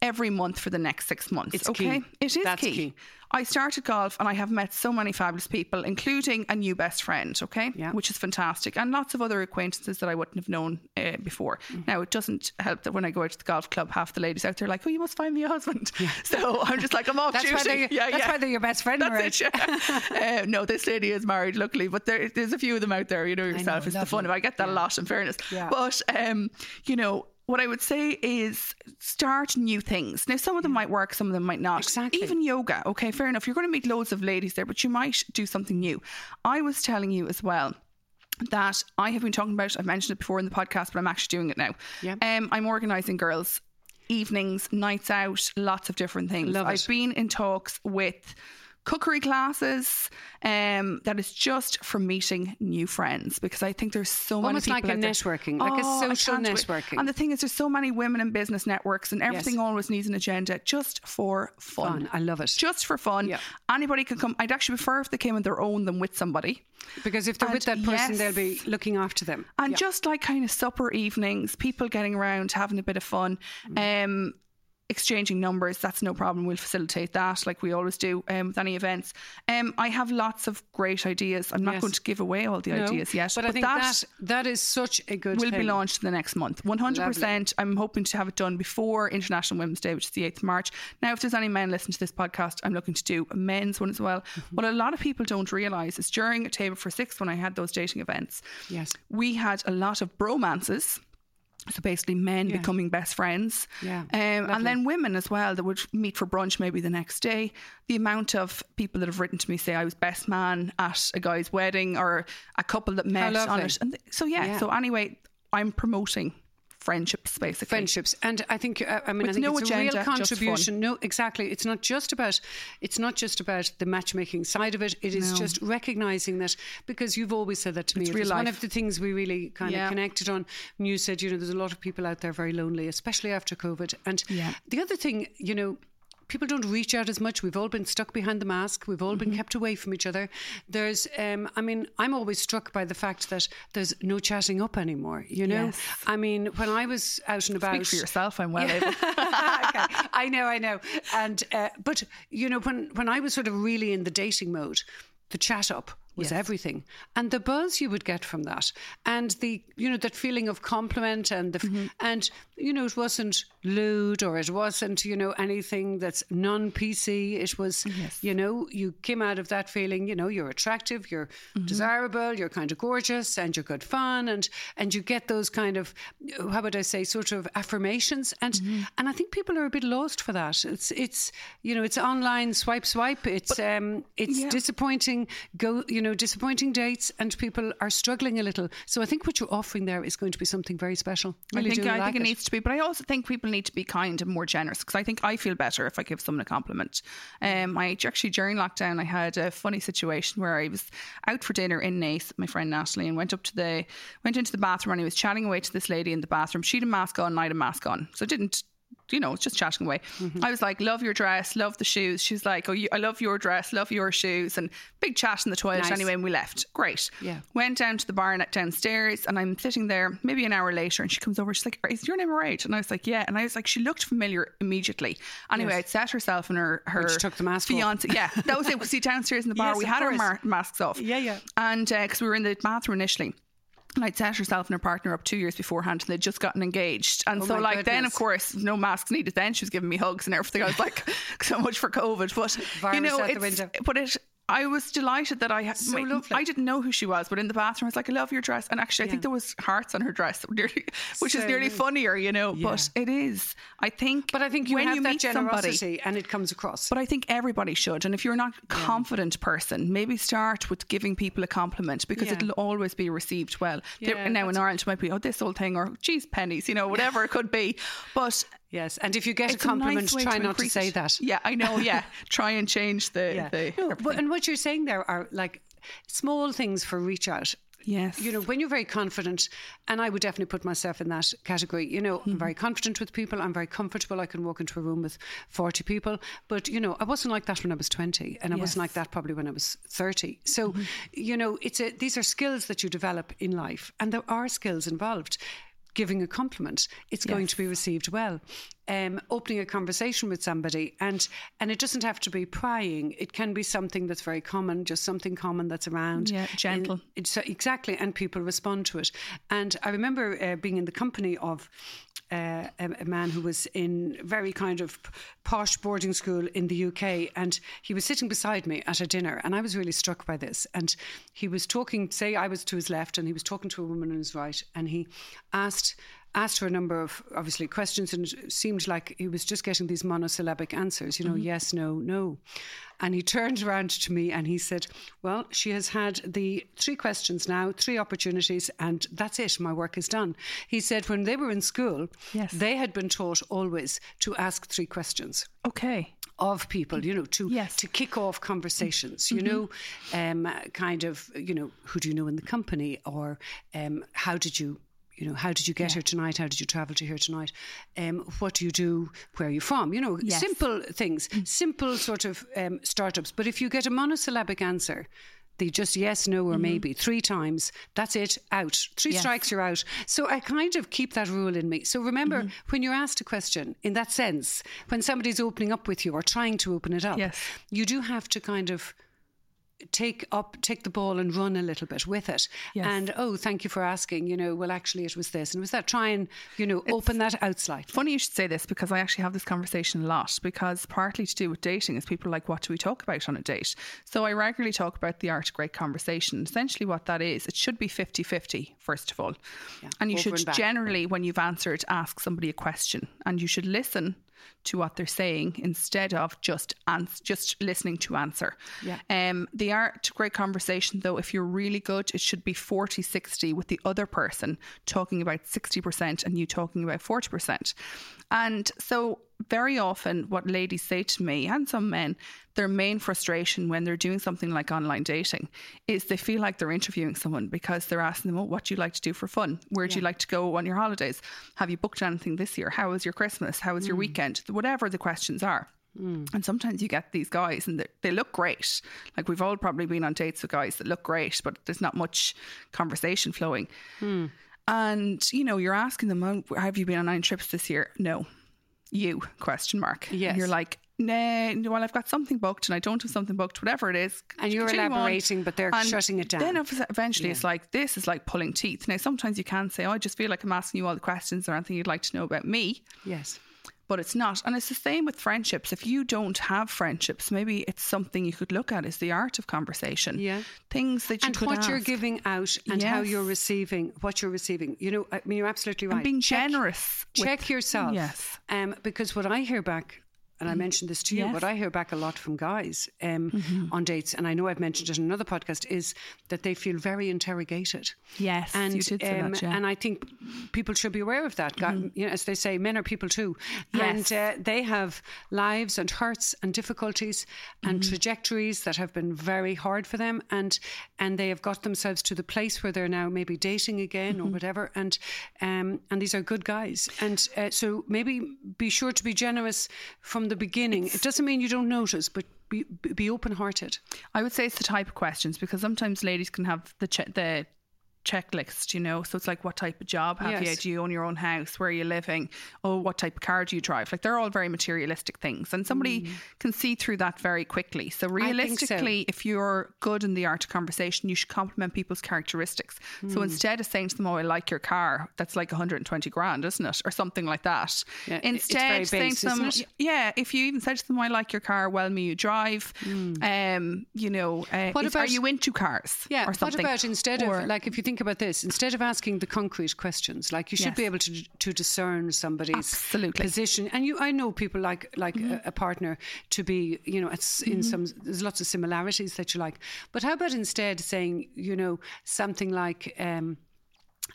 every month for the next six months. It's okay, key. it is That's key. key. I started golf and I have met so many fabulous people, including a new best friend. Okay, Yeah. which is fantastic, and lots of other acquaintances that I wouldn't have known uh, before. Mm-hmm. Now it doesn't help that when I go out to the golf club, half the ladies out there are like, "Oh, you must find me a husband." So I'm just like, I'm off That's duty. why they're, yeah, that's yeah. why they're your best friend, That's it. Yeah. uh, no, this lady is married, luckily, but there, there's a few of them out there. You know yourself. it's the fun. lovely. I get that a lot, in fairness. Yeah. But um, you know, what I would say is start new things. Now, some of them might work, some of them might not. Exactly. Even yoga. Okay, fair enough. You're going to meet loads of ladies there, but you might do something new. I was telling you as well that I have been talking about. I've mentioned it before in the podcast, but I'm actually doing it now. Yeah. Um, I'm organising girls evenings, nights out, lots of different things. Love it. I've been in talks with cookery classes um, that is just for meeting new friends because I think there's so Almost many like people a out there- networking, like a Oh, I social networking. And the thing is, there's so many women in business networks, and everything always needs an agenda just for fun. Fun. I love it. Just for fun. Yeah. Anybody can come. I'd actually prefer if they came on their own than with somebody. Because if they're with that person, yes. they'll be looking after them. And Yeah. just like kind of supper evenings, people getting around, having a bit of fun, Mm. um, exchanging numbers, that's no problem. We'll facilitate that like we always do um, with any events. Um, I have lots of great ideas. I'm not Yes. going to give away all the No, ideas yet, But, I think that, that is such a good will thing. be launched in the next month. 100%. I'm hoping to have it done before International Women's Day, which is the 8th of March. Now, if there's any men listening to this podcast, I'm looking to do a men's one as well. Mm-hmm. What a lot of people don't realise is during a table for six, when I had those dating events, Yes. we had a lot of bromances. So basically, men becoming best friends. Yeah, Um, and then women as well that would meet for brunch maybe the next day. The amount of people that have written to me say I was best man at a guy's wedding or a couple that met on it. And th- so, yeah, Yeah. So, anyway, I'm promoting friendships basically. friendships. And i think uh, i mean With i think no it's agenda, a real contribution. no exactly. It's not just about it's not just about the matchmaking side of it. It is No. just recognizing that because you've always said that to me. It's real was one of the things we really kind Yeah. of connected on. And you said you know there's a lot of people out there very lonely especially after covid. And Yeah. the other thing you know People don't reach out as much. We've all been stuck behind the mask. We've all Mm-hmm. been kept away from each other. There's, um, I mean, I'm always struck by the fact that there's no chatting up anymore. You know, Yes. I mean, when I was out and about, Speak for yourself, I'm well able. okay. I know, I know. And uh, but you know, when when I was sort of really in the dating mode, the chat up was everything, and the buzz you would get from that, and the you know that feeling of compliment, and the Mm-hmm. and you know it wasn't lewd or it wasn't you know anything that's non PC. It was you know you came out of that feeling you know you're attractive, you're Mm-hmm. desirable, you're kind of gorgeous, and you're good fun, and and you get those kind of how would I say sort of affirmations, and Mm-hmm. and I think people are a bit lost for that. It's it's you know it's online swipe swipe. It's um it's yeah. disappointing go you know disappointing dates, and people are struggling a little. So I think what you're offering there is going to be something very special. Really I think I like think it, needs to be, but I also think people need to be kind and more generous because I think I feel better if I give someone a compliment. Um, I actually during lockdown I had a funny situation where I was out for dinner in Naas, my friend Natalie, and went up to the went into the bathroom and I was chatting away to this lady in the bathroom. She had a mask on, I had a mask on, so I didn't. You know, it's just chatting away. Mm-hmm. I was like, "Love your dress, love the shoes." She's like, "Oh, you, I love your dress, love your shoes," and big chat in the toilet. Nice. Anyway, and we left. Great. Yeah. Went down to the bar net downstairs and I'm sitting there maybe an hour later and she comes over. She's like, Is your name right? And I was like, Yeah. And I was like, She looked familiar immediately. Anyway, Yes. I'd set herself and her, her she took the mask off. fiance. Yeah, that was it. See, downstairs in the bar, Yes, we had our course. mar- masks off. Yeah, yeah. And because we were in the bathroom initially. I'd set herself and her partner up two years beforehand, and they'd just gotten engaged. And so, Oh my like, then of course, no masks needed. Then she was giving me hugs and everything. I was like, so much for COVID. But you know, it's but it. I was delighted that I had. So my- I didn't know who she was, but in the bathroom, I was like, "I love your dress." And actually, I think there was hearts on her dress, that were nearly, which is nearly funnier, you know. But it is. I think. But I think you when have you that meet somebody, generosity, and it comes across. but I think everybody should. And if you're not a confident person, maybe start with giving people a compliment because Yeah. it'll always be received well. Yeah, now in Ireland, it might be, oh, this old thing, or geez, pennies, you know, whatever it could be. But yes, and if you get a it's a compliment, nice way try not to say it. that. Yeah, I know. Yeah, try and change the. Yeah. the No, but, and what you're saying there are like small things for reach out. yes. You know, when you're very confident, and I would definitely put myself in that category. You know, I'm very hmm. confident with people. I'm very comfortable. I can walk into a room with 40 people. But, you know, I wasn't like that when I was 20, and I wasn't like that probably when I was 30. So, mm-hmm. you know, it's a, these are skills that you develop in life, and there are skills involved. Giving a compliment, it's going to be received well. Um, opening a conversation with somebody, and and it doesn't have to be prying. It can be something that's very common, just something common that's around. Yeah, gentle. It's uh, exactly, and people respond to it. And I remember uh, being in the company of uh, a, a man who was in very kind of posh boarding school in the UK, and he was sitting beside me at a dinner, and I was really struck by this. And he was talking, say, I was to his left, and he was talking to a woman on his right, and he asked asked her a number of obviously questions and it seemed like he was just getting these monosyllabic answers, you know, yes, no, no. And he turned around to me and he said, Well, she has had the three questions now, three opportunities, and that's it. My work is done. He said, When they were in school, Yes. they had been taught always to ask three questions Okay. of people, you know, to Yes. to kick off conversations, you know, um, kind of, you know, who do you know in the company, or um, how did you. You know, how did you get here tonight? How did you travel to here tonight? Um, what do you do? Where are you from? You know, Yes. simple things, simple sort of um, startups. But if you get a monosyllabic answer, the just yes, no, or maybe three times, that's it, out. Three Yes. strikes, you're out. So I kind of keep that rule in me. So remember, when you're asked a question in that sense, when somebody's opening up with you or trying to open it up, Yes. you do have to kind of take up take the ball and run a little bit with it Yes. and oh thank you for asking you know well actually it was this and was that try and you know open that out slightly Funny you should say this because I actually have this conversation a lot because partly to do with dating is people like, what do we talk about on a date? So I regularly talk about the art of great conversation. Essentially, what that is, it should be 50 50, first of all. and you should and generally, when you've answered, ask somebody a question and you should listen to what they're saying instead of just ans- just listening to answer. Yeah. Um, they are great conversation, though, if you're really good, it should be 40 60 with the other person talking about 60% and you talking about 40%. And so, very often, what ladies say to me and some men, their main frustration when they're doing something like online dating is they feel like they're interviewing someone because they're asking them, Oh, what do you like to do for fun? Where do you like to go on your holidays? Have you booked anything this year? How was your Christmas? How was your mm. weekend? Whatever the questions are. Mm. And sometimes you get these guys and they, they look great. Like we've all probably been on dates with guys that look great, but there's not much conversation flowing. Hmm. And, you know, you're asking them, oh, have you been on nine trips this year? No. You, question mark. Yes. And you're like, nah, well, I've got something booked and I don't have something booked, whatever it is. And you're continue on. elaborating, but they're And shutting it down. Then ev- eventually it's like, this is like pulling teeth. Now, sometimes you can say, oh, I just feel like I'm asking you all the questions or anything you'd like to know about me yes but it's not. And it's the same with friendships. If you don't have friendships, maybe it's something you could look at is the art of conversation. Yeah. Things that you and what you're giving out and how you're receiving what you're receiving you know i mean you're absolutely right and being Check- generous. with- check yourself Yes. um, because what i hear back and I mentioned this to you, Yes. what I hear back a lot from guys um, on dates, and I know I've mentioned it in another podcast, is that they feel very interrogated. Yes, and you did um, that, yeah. and I think people should be aware of that. Guy- You know, as they say, men are people too, Yes. and uh, they have lives and hurts and difficulties and trajectories that have been very hard for them, and and they have got themselves to the place where they're now maybe dating again or whatever, and um, and these are good guys, and uh, so maybe be sure to be generous from the beginning. it doesn't mean you don't notice, but be, be open hearted. I would say it's the type of questions because sometimes ladies can have the che- the checklist, you know. So it's like, what type of job have you? Yes. Do you own your own house? Where are you living? Oh, what type of car do you drive? Like they're all very materialistic things, and somebody can see through that very quickly. So Mm. think so. realistically, if you're good in the art of conversation, you should compliment people's characteristics. Mm. So instead of saying to them, "Oh, I like your car," that's like 120 grand, isn't it, or something like that. Yeah, instead, very saying base, to them, yeah, if you even said to them, "I like your car," well, me you drive. Um, you know, uh. What is- are about- you into cars? Yeah. or something. What about instead Or- of like if you think about this, instead of asking the concrete questions, like you should Yes. be able to to discern somebody's Absolutely. Mm-hmm. position. And you, I know people like like a, a partner to be, you know, it's in some there's lots of similarities that you like. But how about instead saying, you know, something like. Um,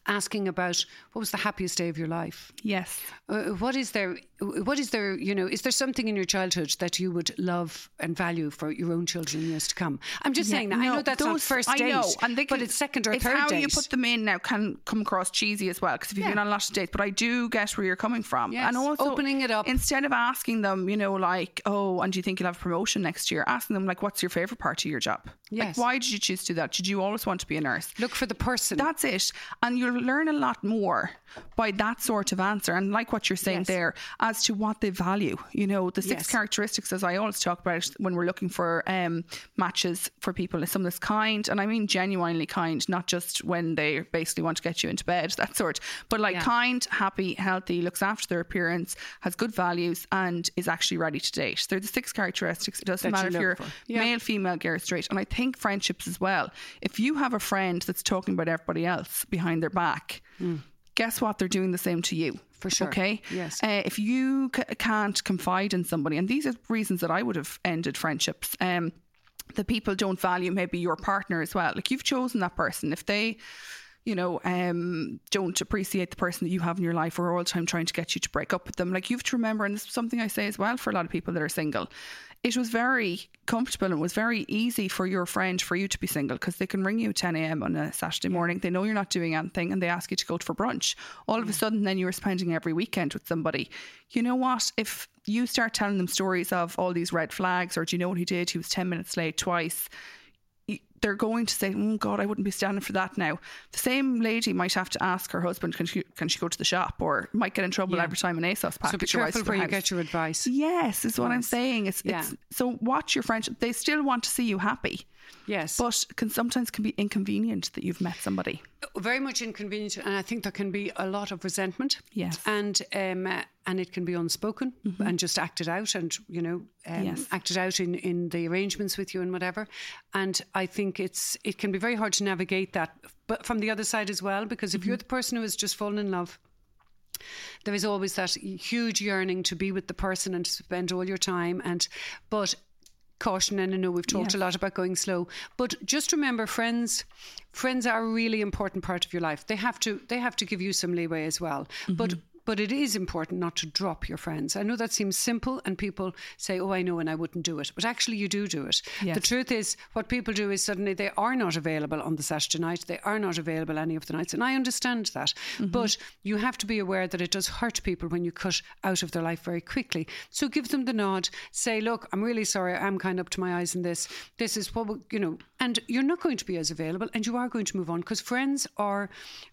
Asking about what was the happiest day of your life? yes, Uh, what is there? What is there? You know, is there something in your childhood that you would love and value for your own children years to come? I'm just Yeah, saying that. I know that's not those- first I know, and they but can- it's second or it's third how date. you put them in now can come across cheesy as well because if you've been Yeah. on lots of dates but I do get where you're coming from Yes, and also opening it up. instead of asking them you know like oh and do you think you'll have a promotion next year asking them like what's your favorite part of your job Yes. like why did you choose to do that did you always want to be a nurse Look for the person. that's it. And you'll learn a lot more by that sort of answer. And like what you're saying Yes. there, as to what they value, you know, the six Yes. characteristics, as I always talk about when we're looking for um, matches for people, is someone that's kind. And I mean genuinely kind, not just when they basically want to get you into bed, that sort. But like Yeah. kind, happy, healthy, looks after their appearance, has good values, and is actually ready to date. They're the six characteristics. It doesn't That you matter if you're. Yeah. male, female, gay, or straight. And I think friendships as well. If you have a friend that's talking about everybody else behind their back, guess what? They're doing the same to you. For sure. Okay. Yes. Uh, if you c- can't confide in somebody, and these are reasons that I would have ended friendships. Um, the people don't value maybe your partner as well. Like you've chosen that person. If they, you know, um, don't appreciate the person that you have in your life, or all the time trying to get you to break up with them, like you have to remember, and this is something I say as well for a lot of people that are single. It was very comfortable and it was very easy for your friend for you to be single because they can ring you at 10 a.m. on a Saturday morning. They know you're not doing anything and they ask you to go for brunch. All of a sudden, then you were spending every weekend with somebody. You know what? If you start telling them stories of all these red flags, or do you know what he did? He was 10 minutes late twice they're going to say, "Oh God, I wouldn't be standing for that now." The same lady might have to ask her husband, "Can she can she go to the shop?" Or might get in trouble Yeah. every time an ASOS package So be careful where you house. get your advice. Yes, is what I'm saying. It's, Yeah. it's so watch your friendship. They still want to see you happy, Yes. but can sometimes can be inconvenient that you've met somebody. very much inconvenient, and I think there can be a lot of resentment. Yes. and um, uh, and it can be unspoken and just acted out, and you know, um, Yes. acted out in in the arrangements with you and whatever. And I think it's it can be very hard to navigate that, but from the other side as well, because if you're the person who has just fallen in love. There is always that huge yearning to be with the person and to spend all your time, and but caution and I know we've talked Yes. a lot about going slow but just remember friends friends are a really important part of your life. They have to they have to give you some leeway as well. But mm-hmm. But it is important not to drop your friends. I know that seems simple, and people say, Oh, I know, and I wouldn't do it. But actually, you do do it. Yes. The truth is, what people do is suddenly they are not available on the Saturday night, they are not available any of the nights. And I understand that. Mm-hmm. But you have to be aware that it does hurt people when you cut out of their life very quickly. So give them the nod, say, Look, I'm really sorry, I'm kind of up to my eyes in this. This is what, we- you know, and you're not going to be as available and you are going to move on because friends are,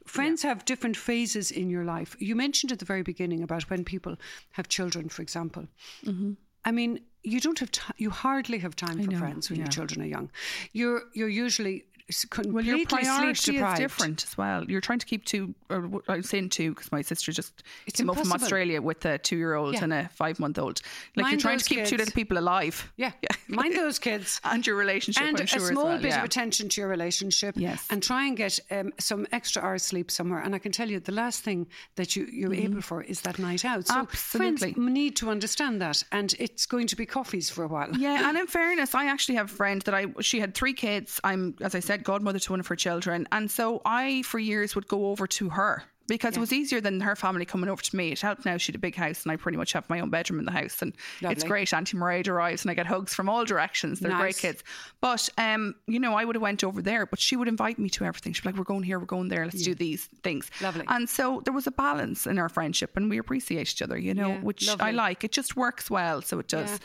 friends have different phases in your life. You mentioned the very beginning about when people have children, for example. Mm-hmm. I mean, you don't have time. You hardly have time for know, friends when yeah. your children are young. You're you're usually s- Well, completely your priority sleep is different as well. You're trying to keep two, or I'm saying two because my sister just It's came up from. Australia with a two year old Yeah. and a five month old. Like Mind you're trying to keep two little people alive. Yeah, mind those kids. And your relationship, and I'm sure a small well, bit yeah. of attention to your relationship Yes. and try and get um, some extra hours sleep somewhere and i can tell you the last thing that you, you're able for is that night out so friends Mm-hmm. Absolutely. need to understand that and it's going to be coffees for a while Yeah, and in fairness, I actually have a friend that I she had three kids. I'm, as I said, godmother to one of her children, and so I for years would go over to her because it was easier than her family coming over to me. It helped now she had a big house, and I pretty much have my own bedroom in the house, and it's great. Auntie Mairead arrives, and I get hugs from all directions. They're great kids. But um, you know, I would have went over there, but she would invite me to everything. She'd be like, "We're going here, we're going there. Let's do these things." Lovely. And so there was a balance in our friendship, and we appreciate each other. You know, Yeah, which I like. It just works well, so it does.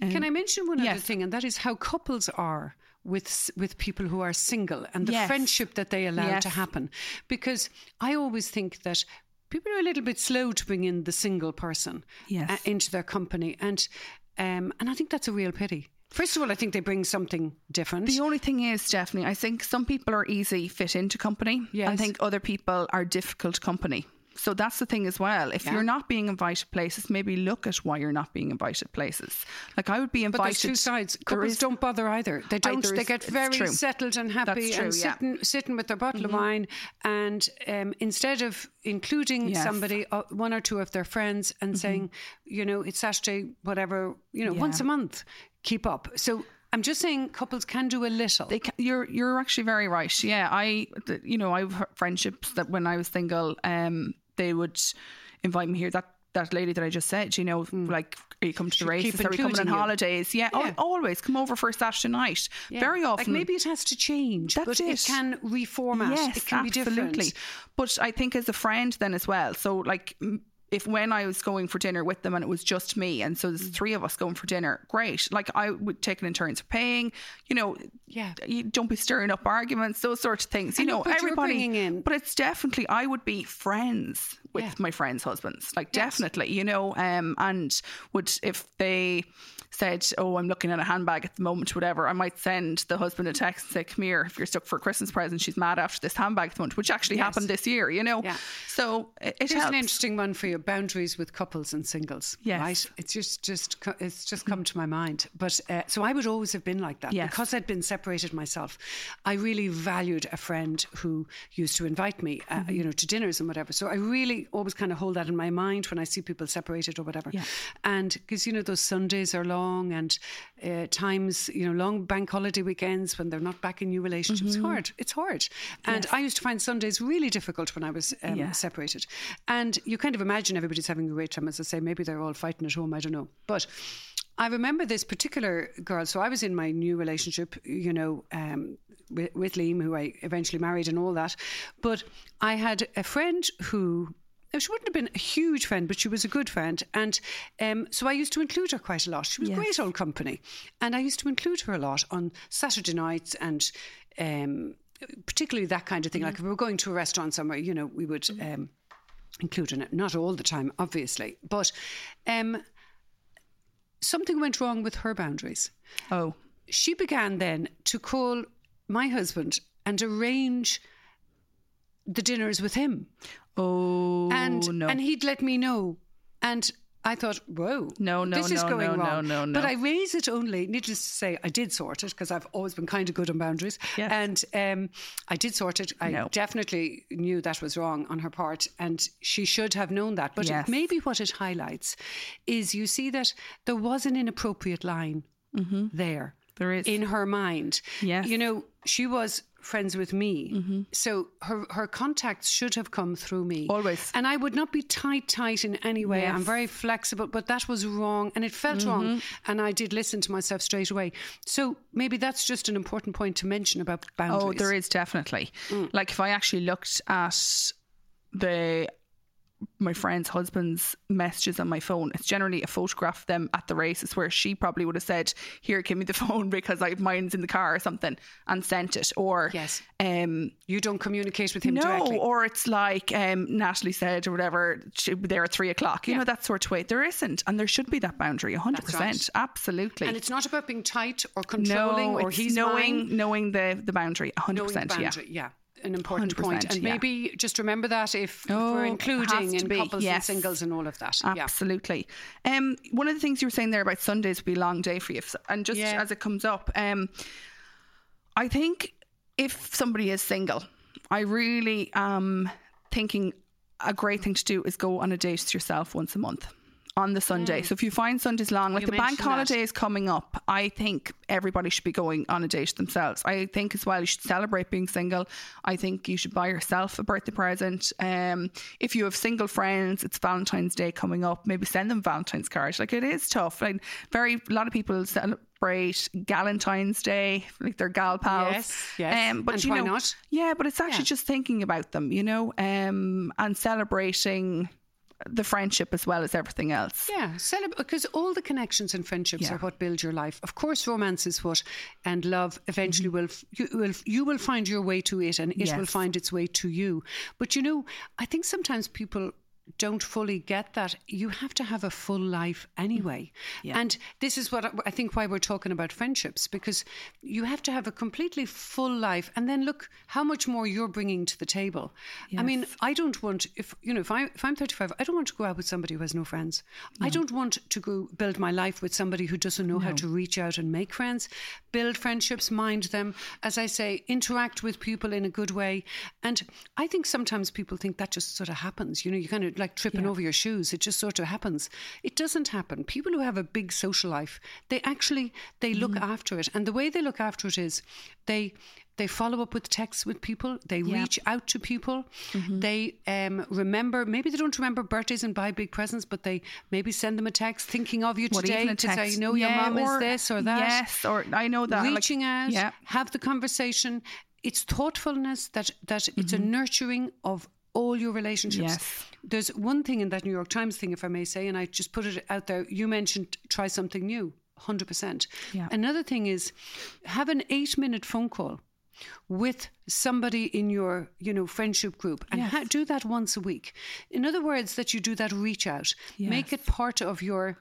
Yeah. Can I mention one other yes. thing, and that is how couples are with with people who are single and the Yes. friendship that they allow to happen? Because I always think that people are a little bit slow to bring in the single person Yes. uh, into their company, and um, and I think that's a real pity. First of all, I think they bring something different. The only thing is, Stephanie, I think some people are easy fit into company. I Yes. think other people are difficult company. So that's the thing as well. If you're not being invited places, maybe look at why you're not being invited places. Like I would be invited. But there's two sides. Couples is- don't bother either. They don't. there they is- get very true. settled and happy true, and yeah. sitting sitting with their bottle of wine, and um, instead of including Yes. somebody, uh, one or two of their friends, and saying, you know, it's Saturday, whatever, you know, Yeah. once a month, keep up. So I'm just saying, couples can do a little. They ca you're you're actually very right. Yeah, I you know I've friendships that when I was single, um, they would invite me here. That that lady that I just said, you know, like are you coming to the races? Are we coming on you. holidays? Yeah, Yeah. always come over for a Saturday night. Yeah. Very Like often, maybe it has to change, That's but it. it. can reformat. Yes, it can absolutely. be different. But I think as a friend then as well. So like if when I was going for dinner with them and it was just me and so Mm. there's three of us going for dinner, great. Like I would take it in turns of paying, you know, Yeah. you don't be stirring up arguments, those sorts of things. You I know, know, but you're everybody in- but it's definitely I would be friends with Yeah. my friends' husbands. Like Yes. definitely, you know, um and would if they said, "Oh, I'm looking at a handbag at the moment, whatever," I might send the husband a text and say, "Come here, if you're stuck for a Christmas present, she's mad after this handbag at the moment," which actually Yes. happened this year, you know. Yeah. So it, it Here's an interesting one for you: boundaries with couples and singles. Yes. right. It's just just it's just come to my mind. But uh, so I would always have been like that Yes. because I'd been separated myself. I really valued a friend who used to invite me, uh, Mm-hmm. you know, to dinners and whatever. So I really always kind of hold that in my mind when I see people separated or whatever. Yeah. And because you know those Sundays are long and uh, times you know long bank holiday weekends when they're not back in new relationships. Mm-hmm. Hard. It's hard. And I used to find Sundays really difficult when I was um, Yeah. separated. And you kind of imagine everybody's having a great time. As I say, maybe they're all fighting at home. I don't know. But I remember this particular girl. So I was in my new relationship, you know, um, with, with Liam, who I eventually married and all that. But I had a friend who. She wouldn't have been a huge friend, but she was a good friend. And um, so I used to include her quite a lot. She was Yes. great old company. And I used to include her a lot on Saturday nights and um, particularly that kind of thing. Like if we were going to a restaurant somewhere, you know, we would um, include her. Not all the time, obviously, but um, something went wrong with her boundaries. oh, She began then to call my husband and arrange the dinners with him, oh, and no. and he'd let me know, and. I thought, whoa, No, no, this is going no, no, wrong. no, no. But I raise it only, needless to say, I did sort it because I've always been kind of good on boundaries. Yes. And um, I did sort it. I No. definitely knew that was wrong on her part, and she should have known that. But Yes. maybe what it highlights is you see that there was an inappropriate line there. There is. In her mind. Yes. You know, she was friends with me. So her, her contacts should have come through me. Always. And I would not be tight, tight in any way. I'm very flexible, but that was wrong and it felt wrong. And I did listen to myself straight away. So maybe that's just an important point to mention about boundaries. Oh, there is definitely. Mm. Like if I actually looked at the my friend's husband's messages on my phone, it's generally a photograph of them at the races where she probably would have said, Here, give me the phone because I mine's in the car or something and sent it. Or Yes. um You don't communicate with him no, directly. or it's like um, Natalie said or whatever, there at three o'clock. You Yeah. know, that sort of way. There isn't. And there should be that boundary, 100%. Absolutely. and it's not about being tight or controlling no, or he's knowing, mine. knowing the, the boundary, 100%. Yeah. yeah. An important 100%, point. And yeah. maybe just remember that if, if Oh, we're including in be, couples and singles and all of that. Yeah. Absolutely. Um, one of the things you were saying there about Sundays would be a long day for you, and just Yeah. as it comes up, um, I think if somebody is single, I really am thinking a great thing to do is go on a date with yourself once a month on the Sunday. So if you find Sundays long, like You the bank that. holiday is coming up, I think everybody should be going on a date themselves. I think as well you should celebrate being single. I think you should buy yourself a birthday present. Um, if you have single friends, it's Valentine's Day coming up. Maybe send them Valentine's cards. Like it is tough. Like very a lot of people celebrate Galentine's Day, like their gal pals. Yes, yes. Um, but And you why know, not? Yeah, but it's actually Yeah. just thinking about them, you know, um, and celebrating the friendship as well as everything else. Yeah, because all the connections and friendships Yeah. are what build your life. Of course, romance is what, and love eventually will f- you will you will find your way to it, and it will Mm-hmm. Find its way to you. But you know, I think sometimes people don't fully get that you have to have a full life anyway. Mm. Yeah. And this is what I- think why we're talking about friendships because you have to have a completely full life and then look how much more you're bringing to the table. I mean, I don't want if you know if I if I'm 35, I don't want to go out with somebody who has no friends. I don't want to go build my life with somebody who doesn't know how to reach out and make friends, build friendships, mind them. As I say, interact with people in a good way. And I think sometimes people think that just sort of happens. You know, you kind of like tripping over your shoes. It just sort of happens. It doesn't happen. People who have a big social life, they actually they look Mm-hmm. after it, and the way they look after it is they they follow up with texts with people. They reach out to people. Mm-hmm. They um, remember. Maybe they don't remember birthdays and buy big presents, but they maybe send them a text thinking of you What, today to say, text? "You know, your Yeah, mom is this or that." Yes, or I know that. like- reaching out, Yeah. have the conversation. It's thoughtfulness that that it's a Mm-hmm. nurturing of all your relationships. Yes. There's one thing in that New York Times thing, if I may say, and I just put it out there. You mentioned try something new, hundred percent. Yeah. Another thing is have an eight-minute phone call with somebody in your you know friendship group and Yes. ha- do that once a week in other words that you do that reach out make it part of your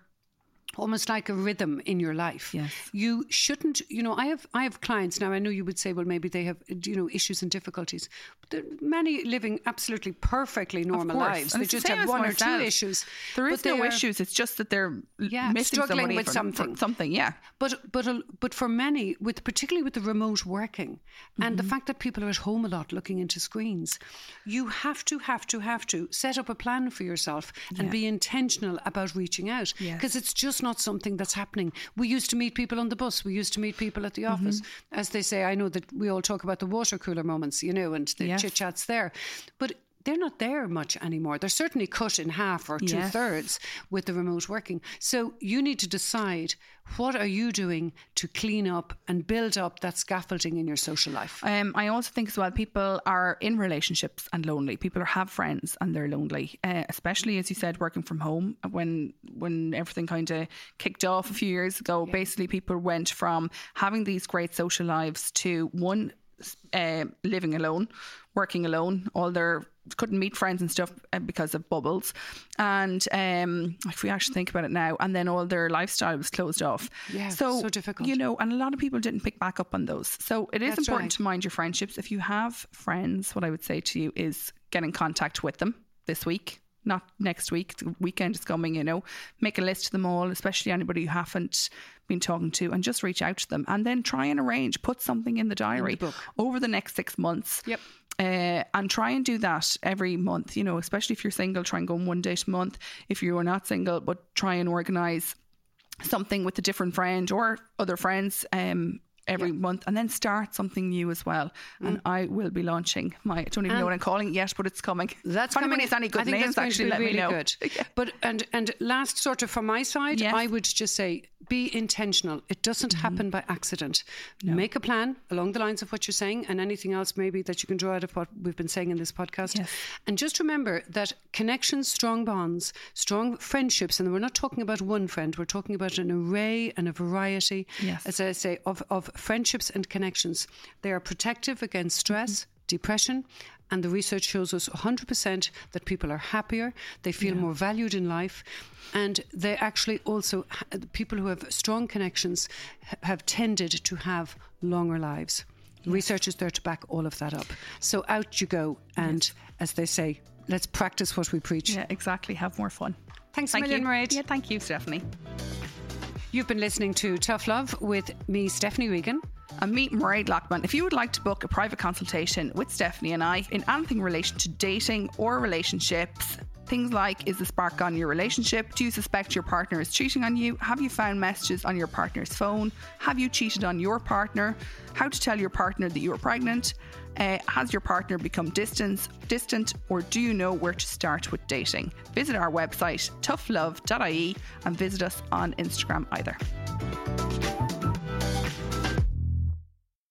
almost like a rhythm in your life. Yes. You shouldn't, you know, I have I have clients now, I know you would say, well, maybe they have, you know, issues and difficulties. But many living absolutely perfectly normal lives. And They it's the just have one or two issues. There is no issues. It's just that they're Yeah, struggling with for- something. For something, yeah. But but but for many, with particularly with the remote working and Mm-hmm. the fact that people are at home a lot looking into screens, you have to have to have to set up a plan for yourself and be intentional about reaching out Yes. because it's just not something that's happening. We used to meet people on the bus. We used to meet people at the Mm-hmm. office. As they say, I know that we all talk about the water cooler moments, you know, and the Yes. chit chats there, but. They're not there much anymore. They're certainly cut in half or two Yes. thirds with the remote working. So you need to decide what are you doing to clean up and build up that scaffolding in your social life. Um, I also think as well, people are in relationships and lonely. People are, have friends and they're lonely, uh, especially as you said, working from home. When when everything kind of kicked off a few years ago, basically people went from having these great social lives to one uh, living alone, working alone. All their couldn't meet friends and stuff uh, because of bubbles, and um, if we actually think about it now, and then all their lifestyle was closed off. Yeah, so so difficult. You know, and a lot of people didn't pick back up on those. So it is That's important right. to mind your friendships. If you have friends, what I would say to you is get in contact with them this week, not next week. The weekend is coming, you know. Make a list of them all, especially anybody you haven't been talking to, and just reach out to them. And then try and arrange, put something in the diary book. over the next six months. Yep. Uh, and try and do that every month, you know, especially if you're single, try and go on one date a month. If you are not single, but try and organise something with a different friend or other friends um, every month and then start something new as well. Mm. And I will be launching my, I don't even know what I'm calling it yet, but it's coming. That's if anybody has any good I names, actually let really me know. good. But and and last, sort of from my side, Yes. I would just say be intentional. It doesn't Mm-hmm. happen by accident. Make a plan along the lines of what you're saying, and anything else maybe that you can draw out of what we've been saying in this podcast. Yes. And just remember that connections, strong bonds, strong friendships, and we're not talking about one friend. We're talking about an array and a variety. Yes. As I say, of of friendships and connections. They are protective against stress, depression, and the research shows us 100% that people are happier, they feel more valued in life, and they actually also, people who have strong connections have tended to have longer lives. Research is there to back all of that up. So out you go, and as they say, let's practice what we preach. Yeah, exactly. Have more fun. Thanks a Thank million, you. Mairead. Yeah, thank you, Stephanie. You've been listening to Tough Love with me, Stephanie Regan. And meet Mairead Loughman. If you would like to book a private consultation with Stephanie and I in anything in relation to dating or relationships, things like is the spark on your relationship? Do you suspect your partner is cheating on you? Have you found messages on your partner's phone? Have you cheated on your partner? How to tell your partner that you are pregnant? Uh, has your partner become distant, distant, or do you know where to start with dating? Visit our website, toughlove.ie, and visit us on Instagram either.